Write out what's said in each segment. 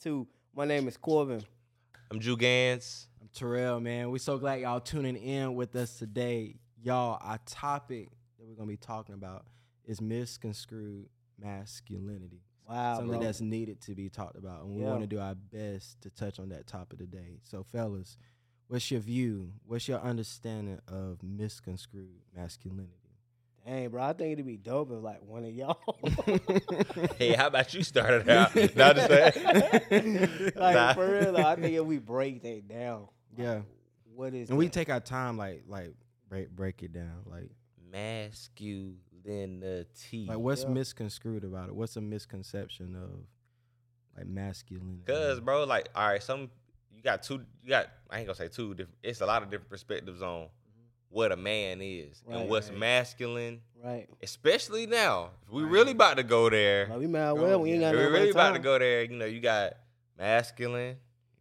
two. My name is Corbin. I'm Drew Gans. I'm Terrell, man. We're so glad y'all tuning in with us today. Y'all, our topic that we're gonna be talking about is misconstrued masculinity. Wow, Something bro. that's needed to be talked about. And we Yeah. want to do our best to touch on that topic today. So, fellas, what's your view? What's your understanding of misconstrued masculinity? Dang, bro. I think it'd be dope if like one of y'all. Hey, how about you started out? Not just that. like Nah. for real though, I think if we break that down, like, Yeah. what is and we take our time, like, like break break it down. Like, Masculinity. like what's Yeah. misconstrued about it? What's a misconception of like masculinity? Cause, bro, like, all right, some you got two. You got I ain't gonna say two. Different, it's a lot of different perspectives on what a man is Right, and what's right. masculine, right. especially now. If we Right. really about to go there, Like, we might well. We ain't got no we really about about to go there. You know, you got masculine,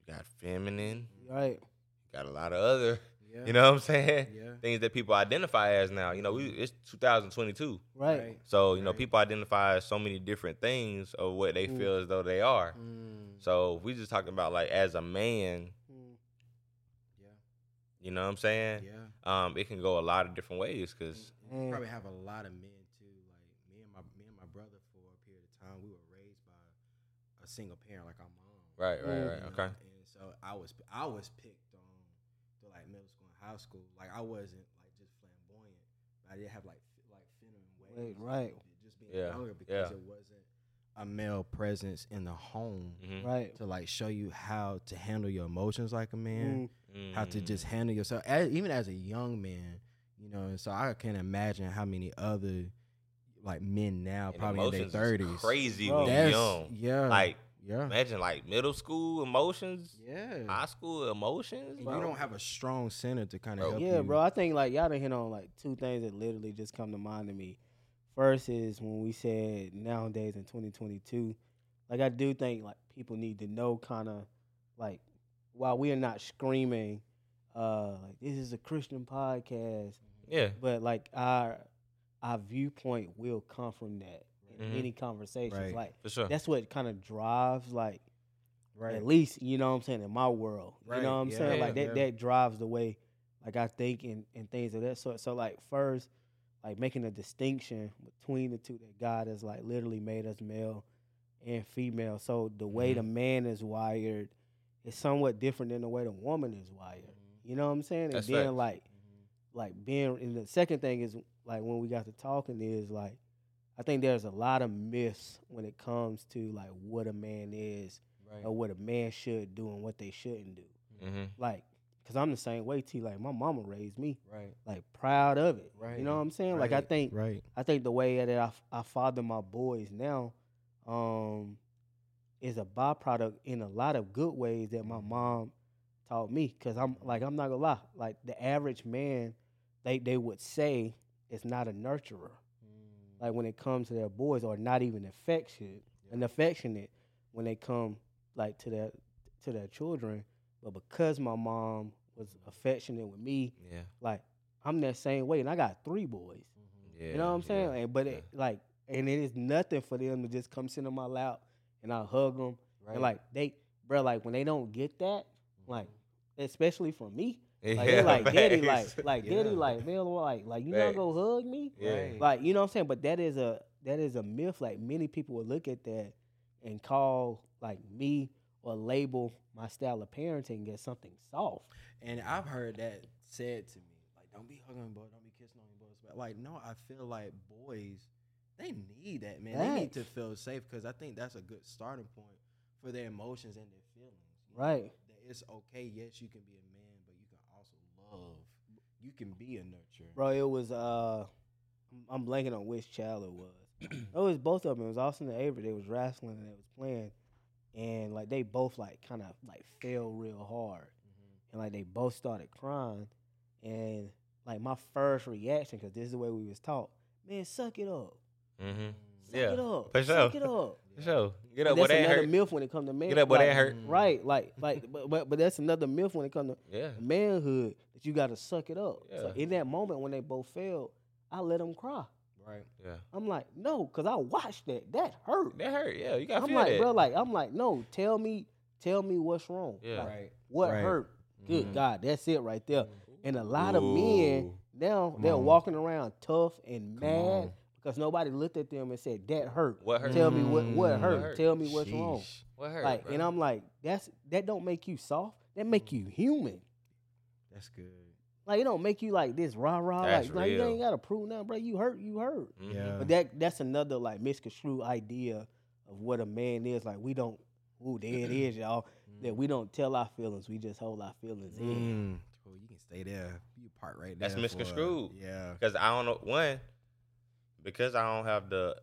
you got feminine, Right. you got a lot of other. Yeah. You know what I'm saying? Yeah. Things that people identify as now. You know, we it's 2022. Right. So, you know, people identify as so many different things of what they Mm. feel as though they are. Mm, So, if we just talking about like as a man, yeah. You know what I'm saying? Yeah. Um, it can go a lot of different ways because We Mm. probably have a lot of men too. Like me and my me and my brother for a period of time, we were raised by a single parent, like our mom. right, right, Mm. right, you know? okay, And so I was I was picked on through like middle school and high school. Like I wasn't like just flamboyant, but I did have like f- like feminine ways. Wait, right. a little bit, Just being Yeah, younger because yeah. it wasn't a male presence in the home Mhm. Right. to like show you how to handle your emotions like a man Mm. how to just handle yourself as, even as a young man you know and so i can't imagine how many other like men now And probably in their 30s crazy Bro. when you're That's- young. yeah Like, yeah imagine like middle school emotions, yeah high school emotions. and you don't have a strong center to kind of Bro. help Yeah, you. bro. I think like y'all done hit on like two things that literally just come to mind to me. First is when we said nowadays in 2022, like I do think like people need to know kind of like while we are not screaming, uh, like this is a Christian podcast, yeah, but like our our viewpoint will come from that in Mhm. any conversations. Right. Like for sure. that's what kind of drives like right at least you know what I'm saying in my world. You know what I'm yeah, saying? Like yeah. that that drives the way like I think and, and things of that sort. So like first, like making a distinction between the two that God has like literally made us male and female. So the way the Mm-hmm. man is wired is somewhat different than the way the woman is wired. You know what I'm saying? And That's then facts. like like being and the second thing is like when we got to talking is like I think there's a lot of myths when it comes to like what a man is right or what a man should do and what they shouldn't do. hmm Like, cause I'm the same way. T. Like my mama raised me right like proud of it. Right. You know what I'm saying? Like I think right I think the way that I father my boys now, um, is a byproduct in a lot of good ways that my mom taught me. Cause I'm like I'm not gonna lie. Like the average man, they they would say is not a nurturer. Like when it comes to their boys, or not even affectionate and affectionate when they come like to their to their children. But because my mom was affectionate with me, Yeah, like I'm that same way, and I got three boys. yeah. You know what I'm saying? yeah, And, but yeah. it, like, and it is nothing for them to just come sit on my lap and I hug them. right And like they, bro, like when they don't get that, mm-hmm. like especially from me, like yeah, they like daddy, like facts. like Yeah. daddy, like man, like like you not Facts. go hug me, Yeah. Like you know what I'm saying. But that is a that is a myth. Like many people will look at that and call like me or label my style of parenting as something soft. and i've heard that said to me like don't be hugging boys don't be kissing on your boys but like no i feel like boys they need that man they need to feel safe because i think that's a good starting point for their emotions and their feelings Right. that it's okay. Yes, you can be a man, but you can also love. You can be a nurturer. Bro, it was uh I'm- I'm blanking on which child it was. it was both of them. It was Austin and Avery. They was wrestling and they was playing. And like they both like kind of like fell real hard. And like they both started crying. And like my first reaction, because this is the way we was taught, man, suck it up. Mm-hmm. Suck Yeah, it up. for Suck it up. For sure. Get up where that's another hurt. myth when it comes to man. Get up where like, they hurt. Right, like, like, but, but, but that's another myth when it comes to Yeah. manhood that you got to suck it up. So in that moment when they both failed, I let them cry. Right. Yeah. I'm like, no, cause I watched that. That hurt. That hurt. Yeah, you gotta I'm feel like, that. bro, like I'm like, no, tell me, tell me what's wrong. Yeah. Like, Right. What Right. hurt? Good Mhm. God, that's it right there. And a lot of men now Come they're on. walking around tough and Come mad on. because nobody looked at them and said that hurt. What hurt? Tell me what what Mm. hurt. What hurt? Tell me what's wrong. What hurt? Like, bro? and I'm like, that's that don't make you soft. That make you human. That's good. Like it don't make you like this rah rah. That's Like, like you ain't gotta prove nothing, bro. You hurt, you hurt. Mhm. Yeah. But that that's another like misconstrued idea of what a man is. Like we don't. Ooh, there it is, y'all. That we don't tell our feelings. We just hold our feelings in. Mm. Well, you can stay there. You part right there. That's for- misconstrued. Yeah. Because I don't know one, because I don't have the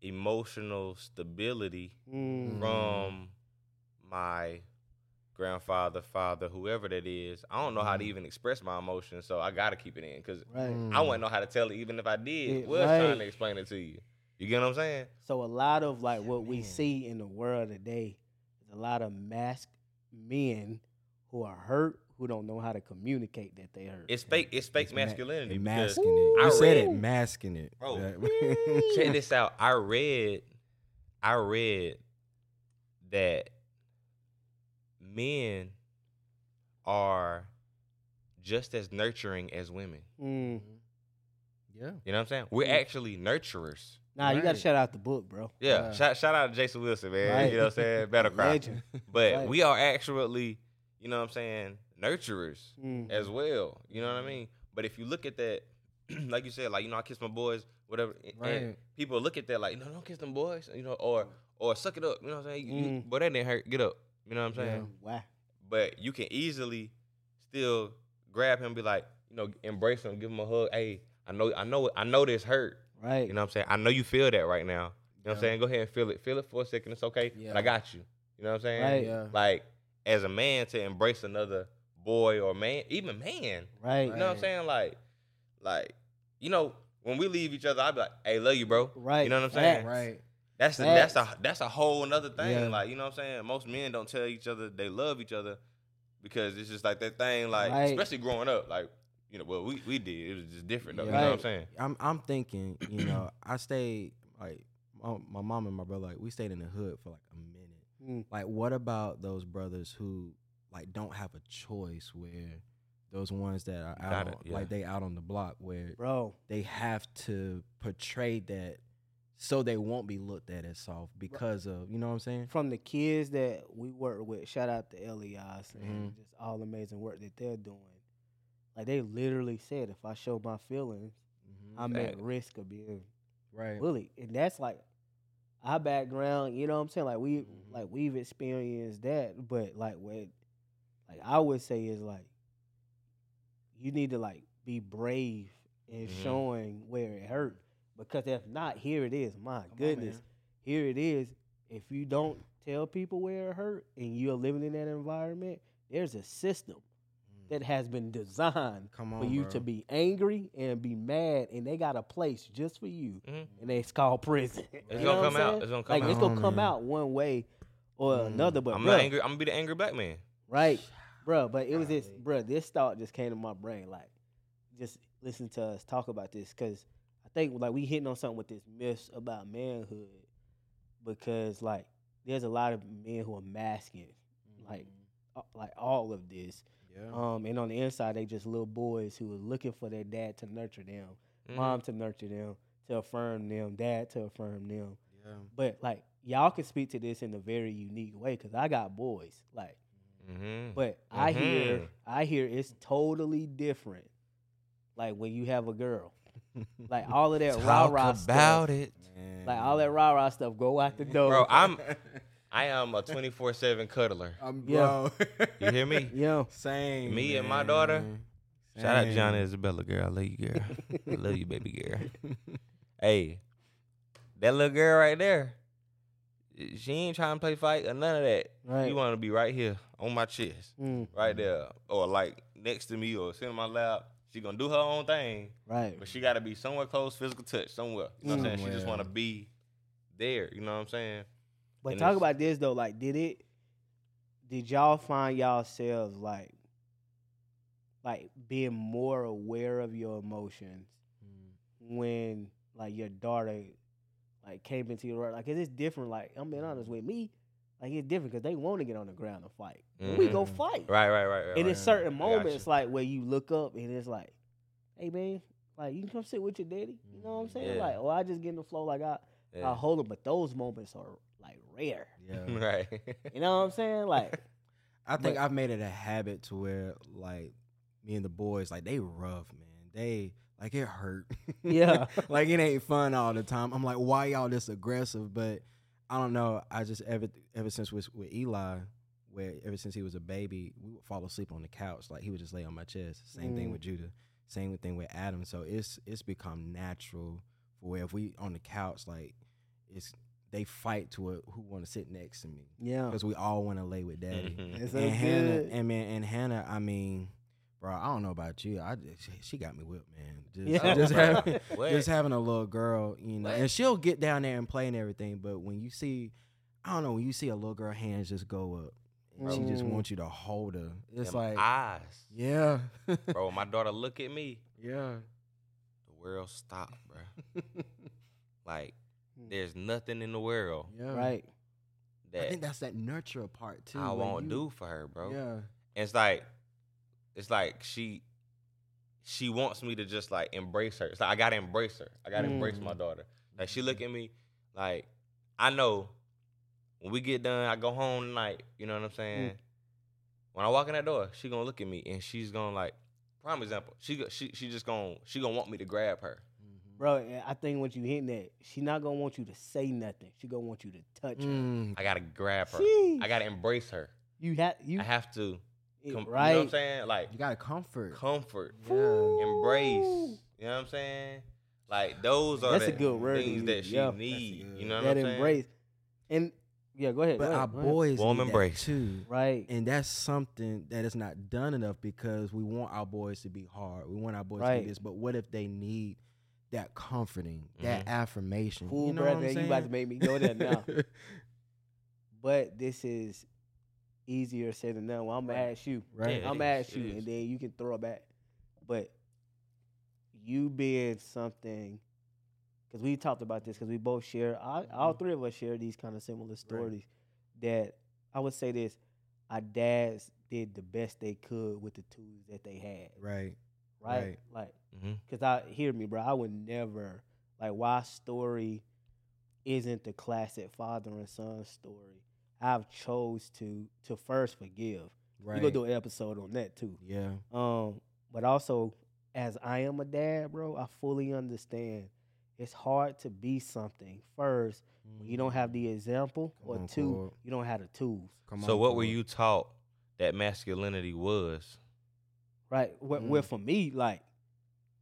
emotional stability Mm. from my grandfather, father, whoever that is. I don't know how to Mhm. even express my emotions, so I gotta keep it in because Right. Mm. I wouldn't know how to tell it, even if I did. Yeah, was trying to explain it to you. You get what I'm saying? So a lot of like what we see in the world today is a lot of masked men who are hurt who don't know how to communicate that they hurt. It's fake. It's fake It's masculinity. and because- masking it. I You said it, masking it. Bro, check this out. I read, I read that men are just as nurturing as women. Mm. Yeah. You know what I'm saying? We're Mm. actually nurturers. Nah, you gotta Right. shout out the book, bro. Yeah. Yeah. Shout, shout out to Jason Wilson, man. Right. You know what I'm saying? Battle cry. Legend. But Right. we are actually, you know what I'm saying, nurturers Mm. as well. You know what I mean? But if you look at that, like you said, like, you know, I kiss my boys, whatever. and- And Right. people look at that like, no, don't kiss them boys, you know, or or suck it up. You know what I'm saying? You, you, Mm. boy, that didn't hurt. Get up. You know what I'm saying? Wow. But you can easily still grab him, and be like, you know, embrace him, give him a hug. Hey, I know, I know, I know this hurt. Right. You know what I'm saying? I know you feel that right now. You know what I'm saying? Go ahead and feel it. Feel it for a second. It's okay. Yeah. But I got you. You know what I'm saying? Right. Yeah. Like, as a man to embrace another boy or man, even man. right. You know what I'm saying? Like, like, you know, when we leave each other, I'd be like, hey, love you, bro. Right. You know what I'm saying? Right. That's a, that's a that's a whole another thing. Yeah. Like, you know what I'm saying? Most men don't tell each other they love each other because it's just like that thing, like, Right. especially growing up, like, you know, well, we, we did. It was just different though. Yeah. You know what I'm saying? I'm I'm thinking, you know, I stayed like my, my mom and my brother, like we stayed in the hood for like a minute. Mm. Like, what about those brothers who like don't have a choice? Where those ones that are out, it, yeah. like they out on the block, where Bro. they have to portray that so they won't be looked at as soft because of you know what I'm saying? From the kids that we work with, shout out to Elias and Mhm. just all the amazing work that they're doing. Like they literally said, if I show my feelings, I'm at risk of being right. bullied, and that's like our background. You know what I'm saying? Like we, Mhm. like we've experienced that, but like what, like I would say is like, you need to like be brave in Mhm. showing where it hurt, because if not, here it is. My Come goodness, man. here it is. If you don't tell people where it hurt and you're living in that environment, there's a system that has been designed Come for you bro. to be angry and be mad, and they got a place just for you, Mhm. and it's called prison. It's gonna come out. It's gonna come like out. it's gonna come out one way or Mm. another. But I'm angry. I'm gonna be the angry black man. right, bro. But it was this, bro. This thought just came to my brain. Like, just listen to us talk about this because think like we hitting on something with this myths about manhood because like there's a lot of men who are masking like uh, like all of this. yeah. Um, and on the inside, they just little boys who are looking for their dad to nurture them, Mhm. mom to nurture them, to affirm them, dad to affirm them. yeah. But like y'all can speak to this in a very unique way because I got boys. Like, Mhm. but I hear Mhm. I hear it's totally different. Like when you have a girl, like all of that rah Talk rah about stuff, it, Man. like all that rah rah stuff, go out the door. bro. I'm I am a 24 seven cuddler. I'm Yeah. You hear me? you know, Same. Me and my man. daughter, Shout out Same. Johnny Isabella, girl. I love you, girl. I love you, baby girl. Hey, that little girl right there, she ain't trying to play fight or none of that. Right. You want to be right here on my chest, Mm, right there, or like next to me, or sitting in my lap. She gonna do her own thing, right. but she got to be somewhere close, physical touch, somewhere. You know what I'm saying? She just want to be there. You know what I'm saying? But And talk about this though. Like, did it? Did y'all find y'all yourselves like, like being more aware of your emotions Mm. when like your daughter like came into your world. Like 'cause it's different. Like I'm being honest with me, like it's different because they want to get on the ground and fight. And We go fight. Right, right, right, right. And right. it's certain moments you. like where you look up and it's like, hey man, like you can come sit with your daddy. You know what I'm saying? Yeah. Like, or I just get in the flow like I, I hold them. But those moments are like rare. Yeah. right. You know what I'm saying? Like, I think But- I've made it a habit to where like me and the boys, like they rough, man. They like it hurt. Yeah. like it ain't fun all the time. I'm like, why y'all this aggressive? But I don't know. I just ever ever since with with Eli, where ever since he was a baby, we would fall asleep on the couch. Like he would just lay on my chest. Same thing Mm. with Judah. Same thing with Adam. So it's it's become natural for where if we on the couch, like it's they fight to a, who want to sit next to me yeah. because we all want to lay with daddy. Mhm. It's so and Hannah, good. and man, and Hannah, I mean, bro, I don't know about you. I just- she, she got me whipped, man. Just, Yeah. just, having, just having a little girl, you know, What? and she'll get down there and play and everything. But when you see, I don't know, when you see a little girl hands just go up, and she just Mm. wants you to hold her. It's Them like, eyes, yeah, bro. My daughter look at me. yeah, The world stop, bro. Like Mm. there's nothing in the world yeah. Right. I think that's that nurture part too. I where won't you- do for her, bro. Yeah, And it's like, it's like she, she wants me to just like embrace her. It's like I gotta embrace her. I gotta embrace my Mm. daughter. Like she look at me, like I know when we get done, I go home tonight. You know what I'm saying? When I walk in that door, she gonna look at me and she's gonna like, prime example, she she she just gonna she gonna want me to grab her. Mm-hmm. Bro, I think what you hitting at, she not gonna want you to say nothing. She gonna want you to touch her. Mm, I gotta grab her. Sheesh. I gotta embrace her. You have you I have to. it- Com- right. You know what I'm saying? Like you got to comfort. comfort. Yeah. embrace. You know what I'm saying? Like those are That's a good word things use, that she yeah. need. You know what that I'm saying? embrace. And yeah, go ahead. But go our ahead, go ahead. boys Warm need that too. Right. And that's something that is not done enough because we want our boys to be hard. We want our boys to be this. But what if they need that comforting, that Mhm. affirmation? Cool, you know brother. what I'm You about to make me go there now. but this is easier said than done. Well, I'm gonna Right. ask you. right? Yeah. I'm it gonna ask it you, is. and then you can throw it back. But you being something, because we talked about this, because we both share, I, Mm-hmm. all three of us share these kind of similar stories. That I would say this: our dads did the best they could with the tools that they had. Right. Right? Right. Like, because I hear me, bro. I would never like why story isn't the classic father and son story. I've chose to to first forgive. Right. We're gonna do an episode on that too. yeah. Um, but also as I am a dad, bro, I fully understand it's hard to be something first when you don't have the example, Come or on, two, Cord. you don't have the tools. Come So on, what were you taught that masculinity was? Right. Where, Mm. where for me, like,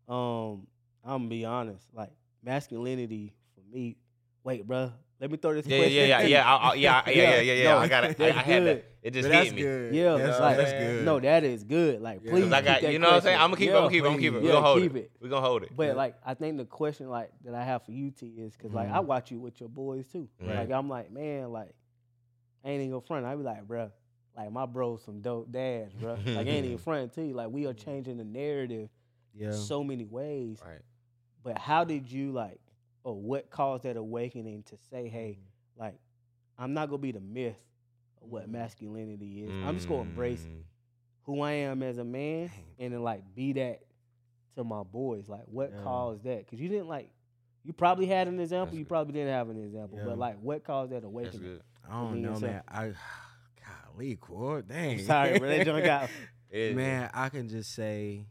um, I'm gonna be honest, like masculinity for me. Wait, bro, let me throw this Yeah, question. yeah, yeah, at yeah, I, I, yeah, yeah, yeah, yeah, yeah. No, I got it. I, I had good. that. It just that's hit me. good. Yeah, that's, that's like, that's good. No, that is good. Like, Yeah. please. 'Cause I got, that you know what I'm saying? I'm gonna keep it. I'm gonna keep it. I'm gonna keep it. We Yeah, gonna hold keep it. it. We gonna hold it. But Yeah. like, I think the question like that I have for you T is because like Mhm. I watch you with your boys too. Right. Like I'm like, man, like, I ain't even front. I be like, bro, like my bros some dope dads, bro. like ain't even front to you. Like we are changing the narrative Yeah. so many ways. Right. But how did you like, or what caused that awakening to say, hey, like, I'm not gonna be the myth of what Mhm. masculinity is. I'm just gonna embrace Mm. who I am as a man, Dang. and then like be that to my boys. Like, what Yeah. caused that? Because you didn't like, you probably had an example. That's you good. probably didn't have an example. Yeah. But like, what caused that awakening? I don't know, man. I golly, Cord. Dang. sorry, bro. That joint got- man, I can just say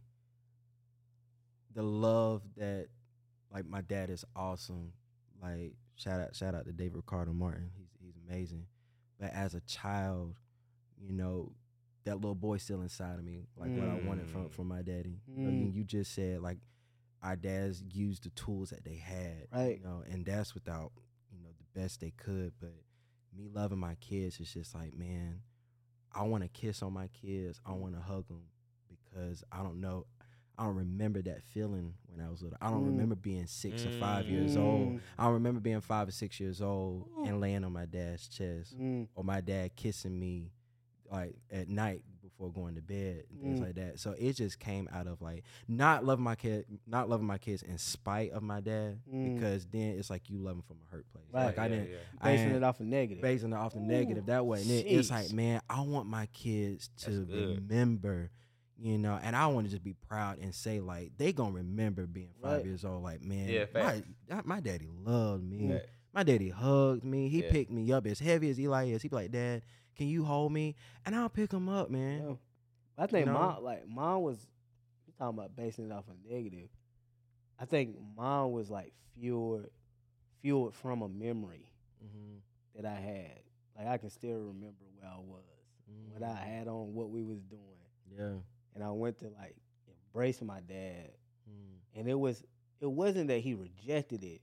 the love that like my dad is awesome. Like shout out shout out to David Ricardo Martin. He's he's amazing. But as a child, you know, that little boy still inside of me, like what I wanted from Mm. from my daddy. You, know, you, Mm. you just said like our dads used the tools that they had, Right. You know, and that's without you know the best they could. But me loving my kids is just like, man, I want to kiss on my kids. I want to hug them because I don't know. I don't remember that feeling when I was little. I don't Mm. remember being six or five years old. Mm, I don't remember being five or six years old Ooh. and laying on my dad's chest mm, or my dad kissing me like at night before going to bed and things Mm. like that. So it just came out of like not loving my kid, not loving my kids in spite of my dad, Mm. because then it's like you love them from a hurt place. Right. Like I didn't yeah. I Basing ain't- it off a negative. basing it off the negative that way. And it, it's like, man, I want my kids to remember, you know, and I want to just be proud and say like they gonna remember being five Right. years old. Like, man, Yeah, my, my daddy loved me. Fact. My daddy hugged me. He Yeah. picked me up as heavy as Eli is. He be like, Dad, can you hold me? And I'll pick him up, man. Yeah. I think know? mom like mom was you talking about basing it off a negative. I think mom was like fueled fueled from a memory Mm-hmm. that I had. Like I can still remember where I was, what I had on, what we was doing. Yeah. And I went to like embrace my dad. Mm. And it was it wasn't that he rejected it.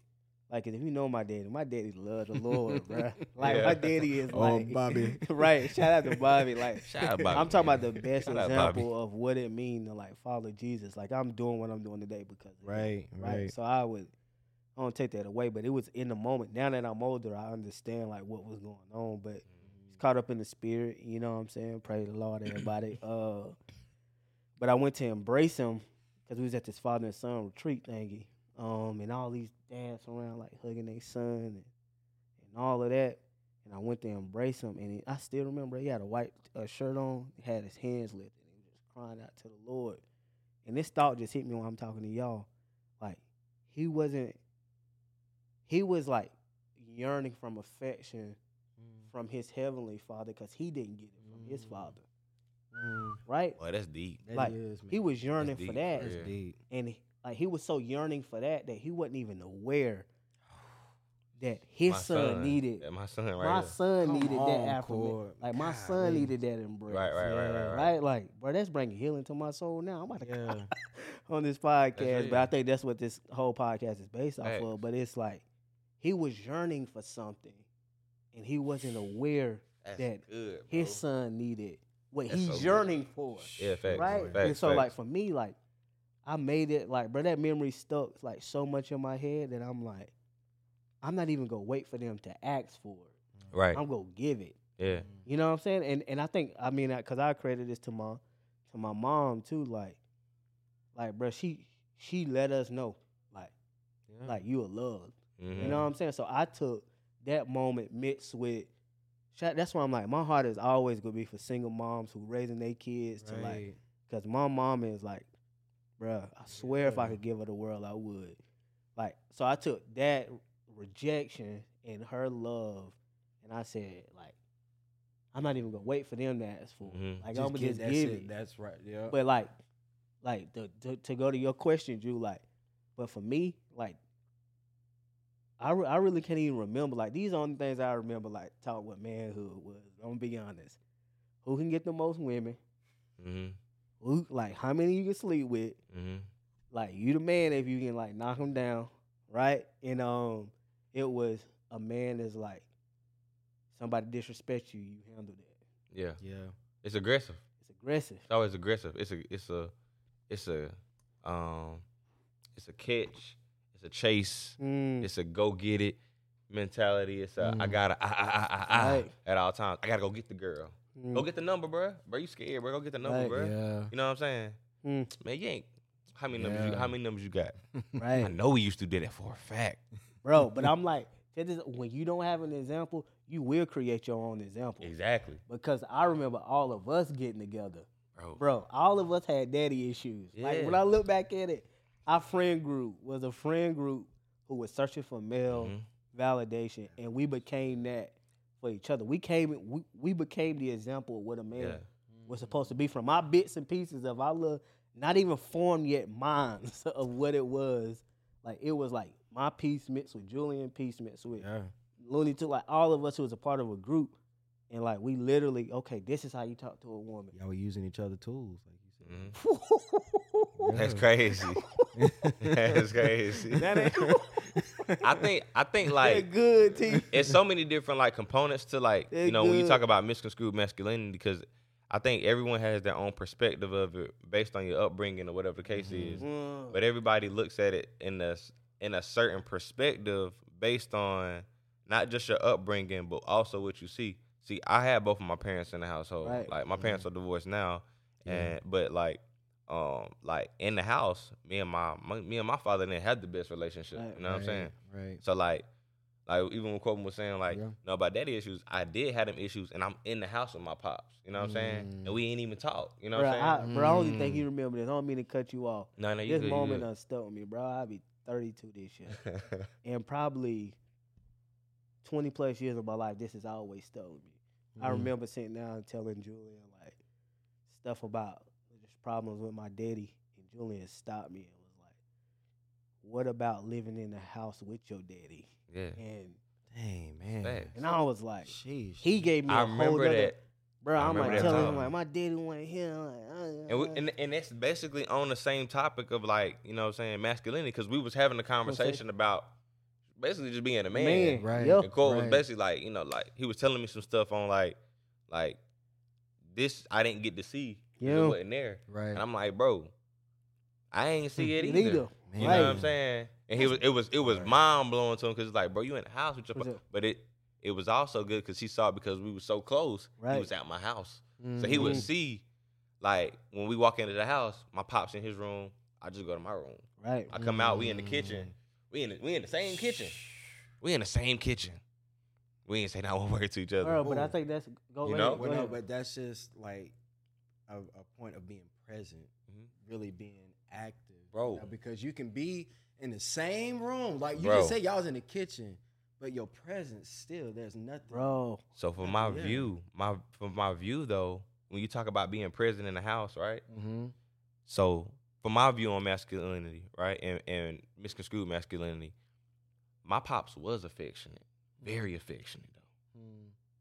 Like if you know my daddy, my daddy loved the Lord, bruh. Like Yeah. my daddy is Oh, like Bobby. right. Shout out to Bobby. Like Shout out Bobby. I'm talking man. about the best Shout example of what it means to like follow Jesus. Like I'm doing what I'm doing today because of him, Right, right. So I would I don't take that away, but it was in the moment. Now that I'm older, I understand like what was going on, but it's caught up in the spirit. You know what I'm saying? Praise the Lord, everybody. uh, but I went to embrace him because we was at this father and son retreat thingy, um, and all these dads around like hugging their son and, and all of that. And I went to embrace him, and he, I still remember he had a white uh, shirt on, he had his hands lifted, and he was just crying out to the Lord. And this thought just hit me when I'm talking to y'all, like he wasn't, he was like yearning from affection from his heavenly father because he didn't get it from his Mm. father, Mm. right? Boy, that's deep. That Like, is, He was yearning deep, for that, That's real. deep. and he- like he was so yearning for that that he wasn't even aware that his My son, needed. Yeah, my son right my here. son Come needed on, that affirmation. Cord. Like my son Golly. needed that embrace. Right, right, right, right, right. Right, like, bro, that's bringing healing to my soul now. I'm about to Yeah. on this podcast, but I think that's what this whole podcast is based off Facts. of. But it's like he was yearning for something, and he wasn't aware That's that good. his son needed what That's he's so good. yearning for. Yeah, facts. right? Facts, and so, facts. like for me, like I made it, like, bro, that memory stuck like so much in my head that I'm like, I'm not even gonna wait for them to ask for it. right. I'm gonna give it. Yeah. You know what I'm saying? And and I think I mean because I credit this to my to my mom too. Like, like, bro, she she let us know like Yeah. like you are loved. Mhm. You know what I'm saying? So I took that moment mixed with. That's why I'm like, my heart is always gonna be for single moms who raising their kids to like, cause my mom is like, bruh, I swear if I could give her the world, I would. Like, so I took that rejection and her love, and I said, like, I'm not even gonna wait for them to ask for. it. Mhm. Like, Just I'm gonna get- just that's give it. it. That's right. Yeah. But like, like the, to to go to your question, Drew. Like, but for me, like, I re- I really can't even remember. Like these are only things I remember. Like talk what manhood was. I'm gonna be honest. Who can get the most women? Mhm. Who like how many you can sleep with? Mhm. Like you the man if you can like knock them down, right? And um, it was a man that's like somebody disrespect you, you handle that. Yeah. yeah. It's aggressive. It's aggressive. It's always aggressive. It's a it's a it's a um it's a catch. It's a chase. Mm, It's a go get it mentality. It's a I Mm. gotta I, I, I, I, I Right. at all times. I gotta go get the girl. mm, Go get the number, bro. Bro, you scared, bro? Go get the number, Right. bro. Yeah. You know what I'm saying? mm, Man, you ain't. How many numbers? You, how many numbers you got? Right. I know we used to do that for a fact. bro. But I'm like, when you don't have an example, you will create your own example. Exactly, Because I remember all of us getting together. bro. Bro, all of us had daddy issues. Like when I look back at it, our friend group was a friend group who was searching for male Mhm. validation, and we became that for each other. We came, we, we became the example of what a man Yeah. was supposed to be from our bits and pieces of our little, not even formed yet minds of what it was. Like it was like my piece mixed with Julian piece mixed with Yeah. Looney Tunes. Like all of us who was a part of a group, and like we literally, okay, this is how you talk to a woman. Y'all were using each other tools, like you said. Mhm. That's crazy. That's crazy. That ain't I think I think that like good, T. it's so many different like components to like you know when you good. talk about misconstrued masculinity because I think everyone has their own perspective of it based on your upbringing or whatever the case is. Mm. But everybody looks at it in a s- in a certain perspective based on not just your upbringing but also what you see. see, I had both of my parents in the household. Right. Like my parents are divorced now, and but like, um, like in the house, me and my, my me and my father didn't have the best relationship. Right. You know what I'm saying? Right. So like, like even when Corbin was saying like, Yeah. no about daddy issues, I did have them issues, and I'm in the house with my pops. You know what I'm saying? Mm. And we ain't even talk. You know bro, what I'm saying? I, bro, I only think Mm. you remember this. I don't mean to cut you off. no, no, you This good, moment good. done stuck with me, bro. I'll be 32 this year. and probably 20 plus years of my life, this has always stuck with me. I Mhm. remember sitting down and telling Julian like stuff about just problems with my daddy, and Julian stopped me and was like, "What about living in the house with your daddy?" yeah. And Dang man. Facts. and I was like, Sheesh. he gave me I a whole remember nother, that. bro. I I'm remember like that telling him time. like my daddy went here, I'm like, uh, And, we, uh. and and that's basically on the same topic of like you know what I'm saying masculinity because we was having a conversation about basically just being a man. man, Right. Yep. And Cole was Right. basically like you know like he was telling me some stuff on like like this I didn't get to see. 'Cause Yeah. It wasn't there. Right. And I'm like, bro, I ain't see it either. Neither. You know what I'm saying? And he was it was it was Right. mind blowing to him because it's like, bro, you in the house with your, pa-" it- but it it was also good because he saw it because we were so close. Right. He was at my house, so he would Mhm. see like when we walk into the house, my pops in his room. I just go to my room. Right. I come out, we in the kitchen. We in the, we in the same kitchen. We in the same kitchen. We ain't say not one word to each other. Bro, but I think that's go You ahead, know? go Well, no, but that's just like a, a point of being present, Mhm. really being active, you Bro. know, because you can be in the same room, like you Bro. just say, y'all was in the kitchen, but your presence still, there's nothing, bro. So for my Yeah. view, my from my view though, when you talk about being present in the house, right? Mm-hmm. So for my view on masculinity, right, and, and misconstrued masculinity, my pops was affectionate, very affectionate though.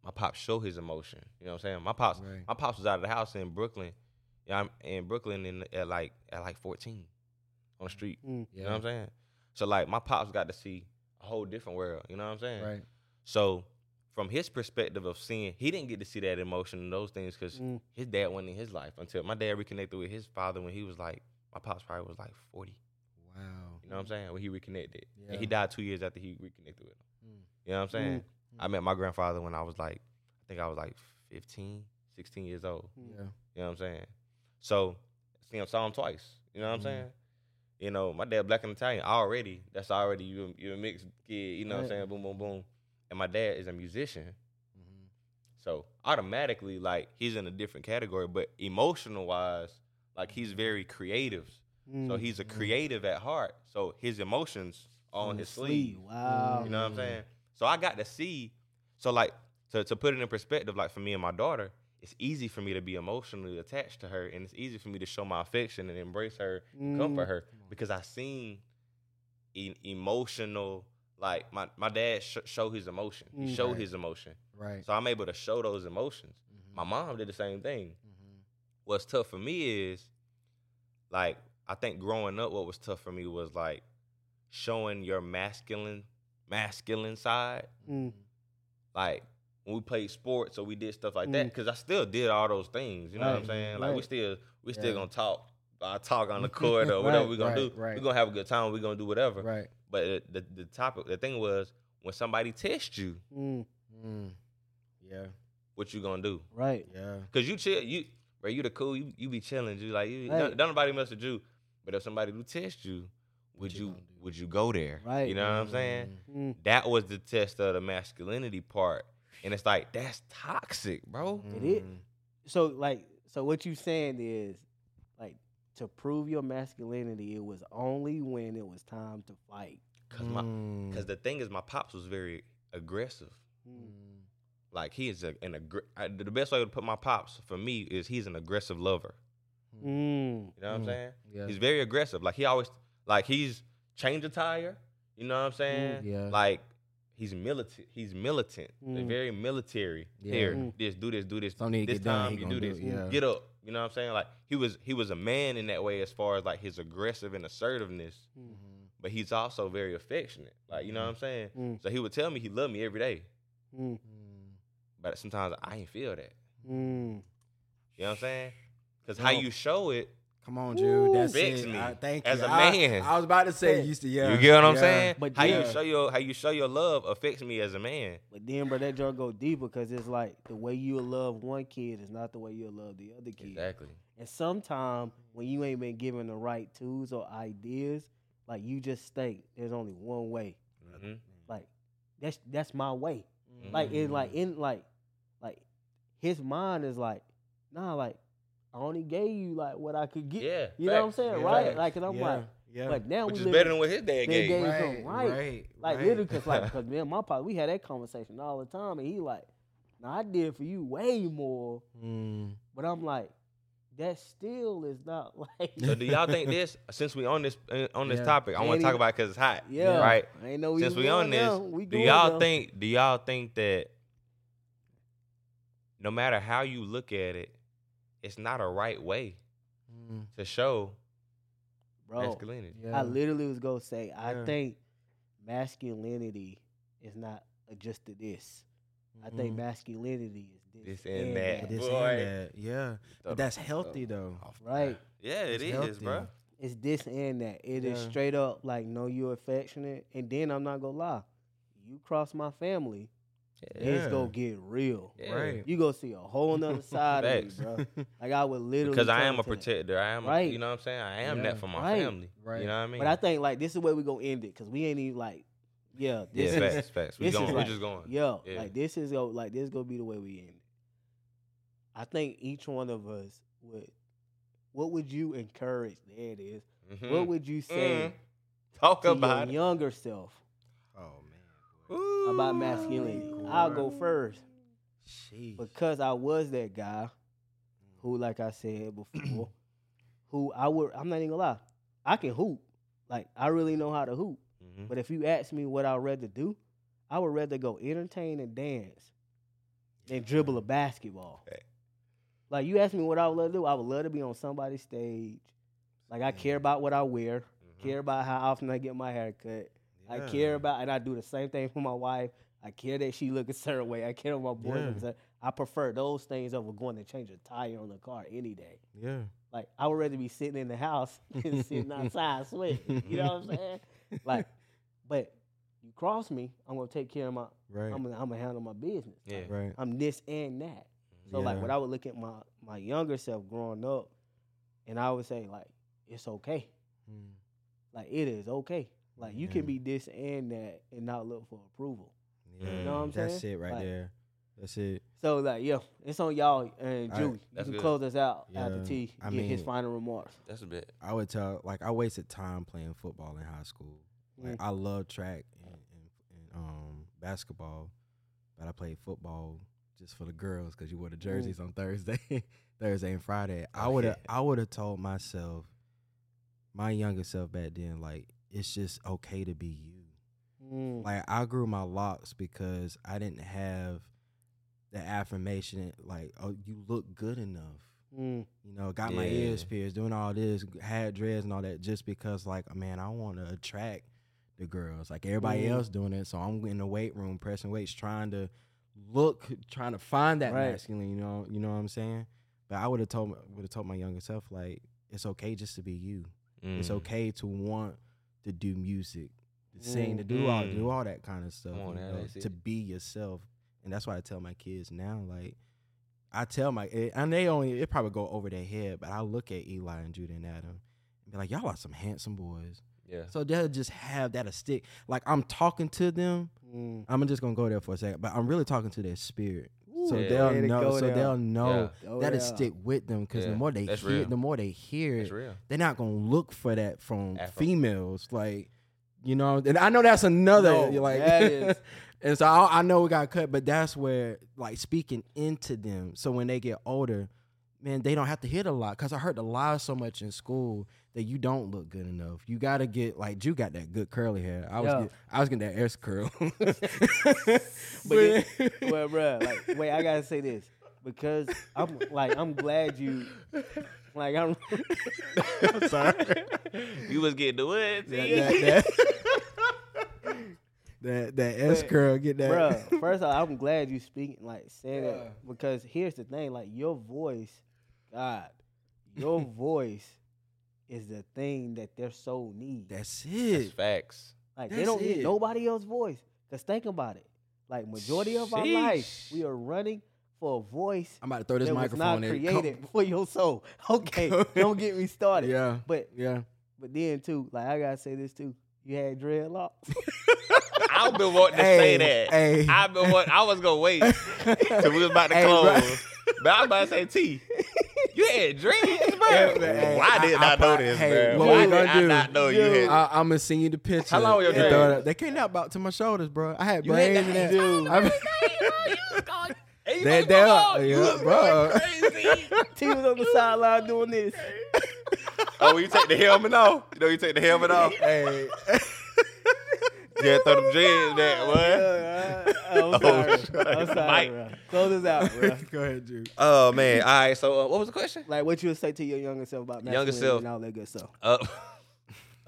My pops show his emotion. You know what I'm saying? My pops, Right. my pops was out of the house in Brooklyn. Yeah, I'm in Brooklyn in at like at like 14 on the street. Mm. You know what I'm saying? So like my pops got to see a whole different world. You know what I'm saying? Right. So from his perspective of seeing, he didn't get to see that emotion and those things because Mm. his dad wasn't in his life until my dad reconnected with his father when he was like my pops probably was like 40. Wow. You know what I'm saying? When he reconnected, Yeah. and he died two years after he reconnected with him. Mm. You know what I'm saying? Mm. I met my grandfather when I was like, I think I was like 15, 16 years old. Mm. Yeah. You know what I'm saying? So, see him, saw him twice. You know what I'm Mhm. saying? You know, my dad black and Italian already. That's already you. You a mixed kid. You know what I'm saying? Boom, boom, boom. And my dad is a musician. Mm-hmm. So automatically, like he's in a different category, but emotional wise, like he's very creative. So Mm. he's a creative at heart. So his emotions are on his sleeve. Wow. You know what I'm saying? So I got to see. So like to to put it in perspective, like for me and my daughter, it's easy for me to be emotionally attached to her, and it's easy for me to show my affection and embrace her, comfort Mm. her, because I seen e- emotional. Like my my dad sh- show his emotion. He Mm. showed Right. his emotion. Right. So I'm able to show those emotions. Mhm. My mom did the same thing. Mhm. What's tough for me is like I think growing up, what was tough for me was like showing your masculine masculine side. Mm. Like when we played sports or we did stuff like that, Mm. because I still did all those things. You know what I'm Right, saying? Like we still we still Yeah. gonna talk. I talk on the court or whatever Right, we're gonna right, do. right. We're gonna have a good time. We're gonna do whatever. Right. But it, the the topic, the thing was when somebody tests you, Mm. Mm. Yeah. what you gonna do? Right. Yeah. Cause you chill, you bro, you the cool, you, you be chilling, you like you Right. don't, don't nobody mess with you. But if somebody do test you, would you you, do? would you go there? Right. You know what I'm saying? Mm. Mm. That was the test of the masculinity part. And it's like, that's toxic, bro. It is. Mm. So like, so what you saying is, like, to prove your masculinity, it was only when it was time to fight. Cause my Mm. cause the thing is my pops was very aggressive. Mm. Like he is a, an aggr- I, the best way to put my pops for me is he's an aggressive lover. Mm. You know what I'm Mm. saying? Yeah. He's very aggressive. Like he always like he's change a tire. You know what I'm saying? Yeah. Like he's militant. He's militant. They're Mm. very military. Yeah. Here, Mm. this, do this, do this. Something need this done, time he you do do this. it, yeah. Get up. You know what I'm saying? Like he was he was a man in that way as far as like his aggressive and assertiveness. Mm. Mhm. But he's also very affectionate. Like you know what I'm saying? Mm. So he would tell me he loved me every day. Mm. Mm. But sometimes I ain't feel that. Mm. You know what I'm saying? Because No. how you show it Come on, Jude. That's Fix it. me I, thank as you. a I- man. I, was about to say, you used to, yeah. you get what I'm yeah. saying? But how you show your how you show your love affects me as a man. But then, bro, that joke go deeper because it's like the way you love one kid is not the way you love the other kid. Exactly. And sometimes when you ain't been given the right tools or ideas, like you just think there's only one way. hmm Like that's that's my way. Like in like in like like his mind is like, nah, like I only gave you like what I could get. Yeah, You know what I'm facts. saying? Yeah, right? facts. Like, cause I'm yeah, like, yeah. but now Which we is live better than what his dad they gave. gave- me. Right, something right. right, like right. literally, cause like, cause me and my pop, we had that conversation all the time, and he like, nah, I did for you way more, Mm. but I'm like, that still is not like, So do y'all think this? Since we on this uh, on this Yeah. topic, I want And to talk he- about because it's hot. yeah, Right. I ain't know we Since was we on going this, down. We do going y'all down. think? Do y'all think that no matter how you look at it, it's not a right way Mm. to show bro? masculinity? Yeah. I literally was gonna say, I Yeah. think masculinity is not just to this. I think Mhm. masculinity is this, This and that. This Boy. and that, yeah. But that's healthy though. right? Yeah, it It's is, healthy. bro. It's this and that. It is Yeah. straight up like know you're affectionate, and then I'm not gonna lie, you cross my family, it's gonna get real. Yeah. Right. You gonna see a whole nother side of me, bro. Like I would literally Because I am a to protector. I am, a, Right. you know what I'm saying? I am Yeah. that for my Right. family. Right. You know what I mean? But I think like this is where we gonna end it because we ain't even like, yeah, yeah, this is facts, facts. We this is going, we like- just going. Yeah, Yeah. like this is go like this gonna be the way we end it. I think each one of us would. What would you encourage? There it is. Mhm. What would you say Mhm. Talk to about your it. younger self man. Ooh. about masculinity? I'll go first Sheesh. because I was that guy who, like I said before, who I would. I'm not even gonna lie. I can hoop. Like I really know how to hoop. Mhm. But if you ask me what I'd rather do, I would rather go entertain and dance than dribble a basketball. Okay. Like you ask me what I would love to do, I would love to be on somebody's stage. Like I care about what I wear, Mhm. care about how often I get my hair cut. I care about, and I do the same thing for my wife. I care that she look a certain way. I care about my boys. Yeah. look a certain- I prefer those things over going to change a tire on the car any day. Yeah. Like I would rather be sitting in the house than sitting outside sweating. You know what I'm saying? Like, but you cross me, I'm gonna take care of my. Right. I'm gonna, I'm gonna handle my business. Yeah. right. I'm this and that. So like, Yeah. when I would look at my my younger self growing up, and I would say like, it's okay. Mm. Like it is okay. Like you can be this and that and not look for approval. Yeah. You know what I'm That's saying? it right Like- there. That's it. So like, yeah, it's on y'all and All right. Julie. You can good. close us out after Yeah. T I get his final remarks. That's a bit. I would tell like I wasted time playing football in high school. Like Mm. I love track and, and, and um basketball, but I played football just for the girls because you wore the jerseys on Thursday, Thursday and Friday. I Oh, would have. I would have told myself, my younger self back then, like it's just okay to be you. Mm. Like I grew my locks because I didn't have the affirmation like oh you look good enough. Mm. You know, got my ears pierced, doing all this, had dreads and all that, just because like man, I want to attract the girls, like everybody Mhm. else doing it. So I'm in the weight room pressing weights, trying to look, trying to find that Right. masculine. You know, you know what I'm saying. But I would have told would have told my younger self like it's okay just to be you. It's Mm. okay to want to do music, to sing, to do all do all that kind of stuff. On you know, to be yourself, and that's why I tell my kids now. Like I tell my, eh, and they only it probably go over their head, but I look at Eli and Judah and Adam and be like, y'all are some handsome boys. Yeah. So they'll just have that a stick. Like I'm talking to them. Mm. I'm just gonna go there for a second, but I'm really talking to their spirit. So Yeah. they'll know. So there. they'll know Go that'll there. stick with them because Yeah, the more they that's hear, real. the more they hear it, they're not gonna look for that from Afro. females. Like, you know, and I know that's another No, like that and so I, I know we got cut, but that's where like speaking into them. So when they get older, man, they don't have to hit a lot. Cause I heard the lie so much in school that you don't look good enough. You gotta get like you got that good curly hair. I was Yeah. get, I was getting that S curl. But it- well, bruh, like, wait, I gotta say this because I'm like, I'm glad you, like, I'm, I'm sorry. You was getting the what? that, T? that, that, that, that S But, curl, get that. bruh. First of all, I'm glad you speaking, like, saying Yeah. that because here's the thing, like, your voice, God, your voice is the thing that their soul needs. That's That's it. facts. like they don't need nobody else's voice. Cause think about it. Like majority of our life, we are running for a voice I'm about to throw this that was microphone not in. created for your soul. Okay, don't get me started. Yeah. But Yeah. but then too, like I gotta say this too. You had dreadlocks. I've been wanting to say that. Hey. I've been want, I was gonna wait till we was about to Hey, bro. close. But I was about to say T. You had dreams, bro. Yeah, hey, Why did I- I, I know this, hey, bro? what Why we did gonna I do? not know you Dude. had? I, I'm gonna send you the picture. How long were your and throw it up. They came out about to my shoulders, bro. I had You had braids that- and that. Dude. I mean- Hey, you They- must they go are- on. You was bro. crazy. T was on the sideline doing this. oh, you take the helmet off. You know, you take the helmet off. hey. Yeah, throw them dreads back, what? Uh, I'm Oh, sorry. shit. I'm sorry, Mike. bro. Close this out, bro. Go ahead, Drew. Oh man. All right. So, uh, what was the question? Like what you would say to your younger self about Younger masculinity self. and all that good stuff. Uh,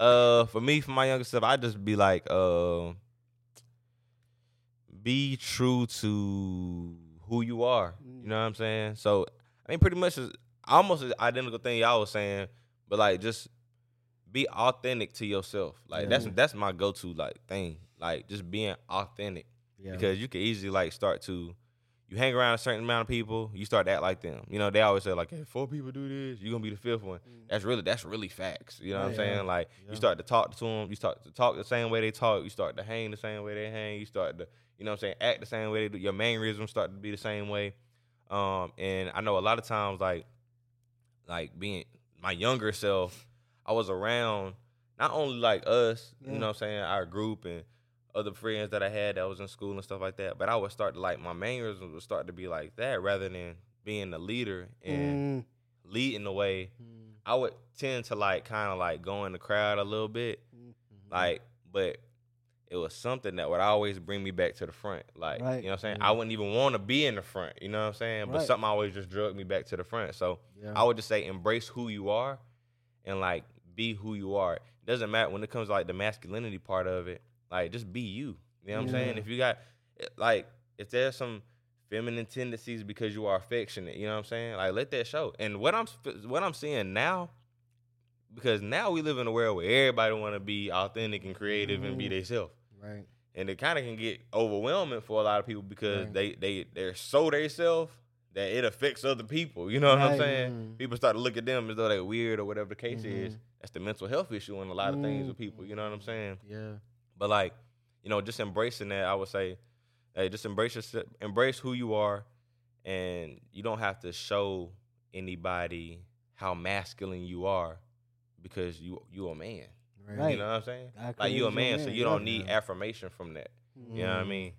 uh, for me, for my younger self, I'd just be like, uh, be true to who you are. You know what I'm saying? So, I mean, pretty much is almost an identical thing y'all was saying, but like just be authentic to yourself. Like that's Yeah. that's my go-to like thing. Like just being authentic Yeah. because you can easily like start to you hang around a certain amount of people, you start to act like them. You know, they always say like, "Hey, four people do this, you're gonna be the fifth one." That's really that's really facts. You know what I'm saying? Like Yeah. you start to talk to them, you start to talk the same way they talk, you start to hang the same way they hang, you start to you know what I'm saying act the same way they do. Your mannerisms start to be the same way. Um, and I know a lot of times like like being my younger self, I was around not only like us, Yeah. you know what I'm saying, our group and other friends that I had that was in school and stuff like that. But I would start to like my mannerisms would start to be like that rather than being the leader and Mm, leading the way. I would tend to like kind of like go in the crowd a little bit, Mm-hmm. like, but it was something that would always bring me back to the front. Like, Right. you know what I'm saying? Yeah. I wouldn't even want to be in the front, you know what I'm saying? But Right. something always just drug me back to the front. So Yeah. I would just say embrace who you are and like be who you are. It doesn't matter when it comes to like the masculinity part of it, like just be you. You know what I'm saying? If you got eh, like if there's some feminine tendencies because you are affectionate, you know what I'm saying? Like let that show. And what I'm what I'm seeing now because now we live in a world where everybody want to be authentic and creative and be themselves Right. and it kind of can get overwhelming for a lot of people because Right. they they they're so themselves that it affects other people. You know what I'm Right. saying? Mhm. People start to look at them as though they're weird or whatever the case Mhm. is. That's the mental health issue in a lot of things Mm. with people. You know what I'm saying? Yeah. But like, you know, just embracing that, I would say, hey, just embrace yourself, embrace who you are, and you don't have to show anybody how masculine you are because you you a man. Right. You know what I'm saying? Like you a a man, so you don't need affirmation from that. You know what I Mhm. mean?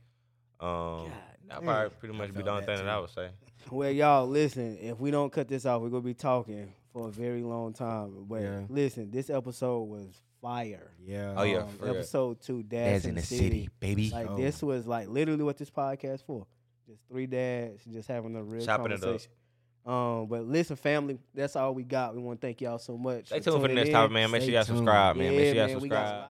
Um, God that damn. probably pretty much be the only that thing that. I would say. Well, y'all, listen. If we don't cut this off, we're gonna be talking for a very long time. But Yeah. listen, this episode was fire. Yeah. Oh, yeah, Um, for real. episode two, dads in the city. baby. Like Oh. this was like literally what this podcast for. Just three dads just having a real Chopping it up. conversation. Um, but listen, family, that's all we got. We want to thank y'all so much. Stay for tuned for the next in. topic, man. Make sure y'all tuned. subscribe, man. Make sure y'all man, subscribe.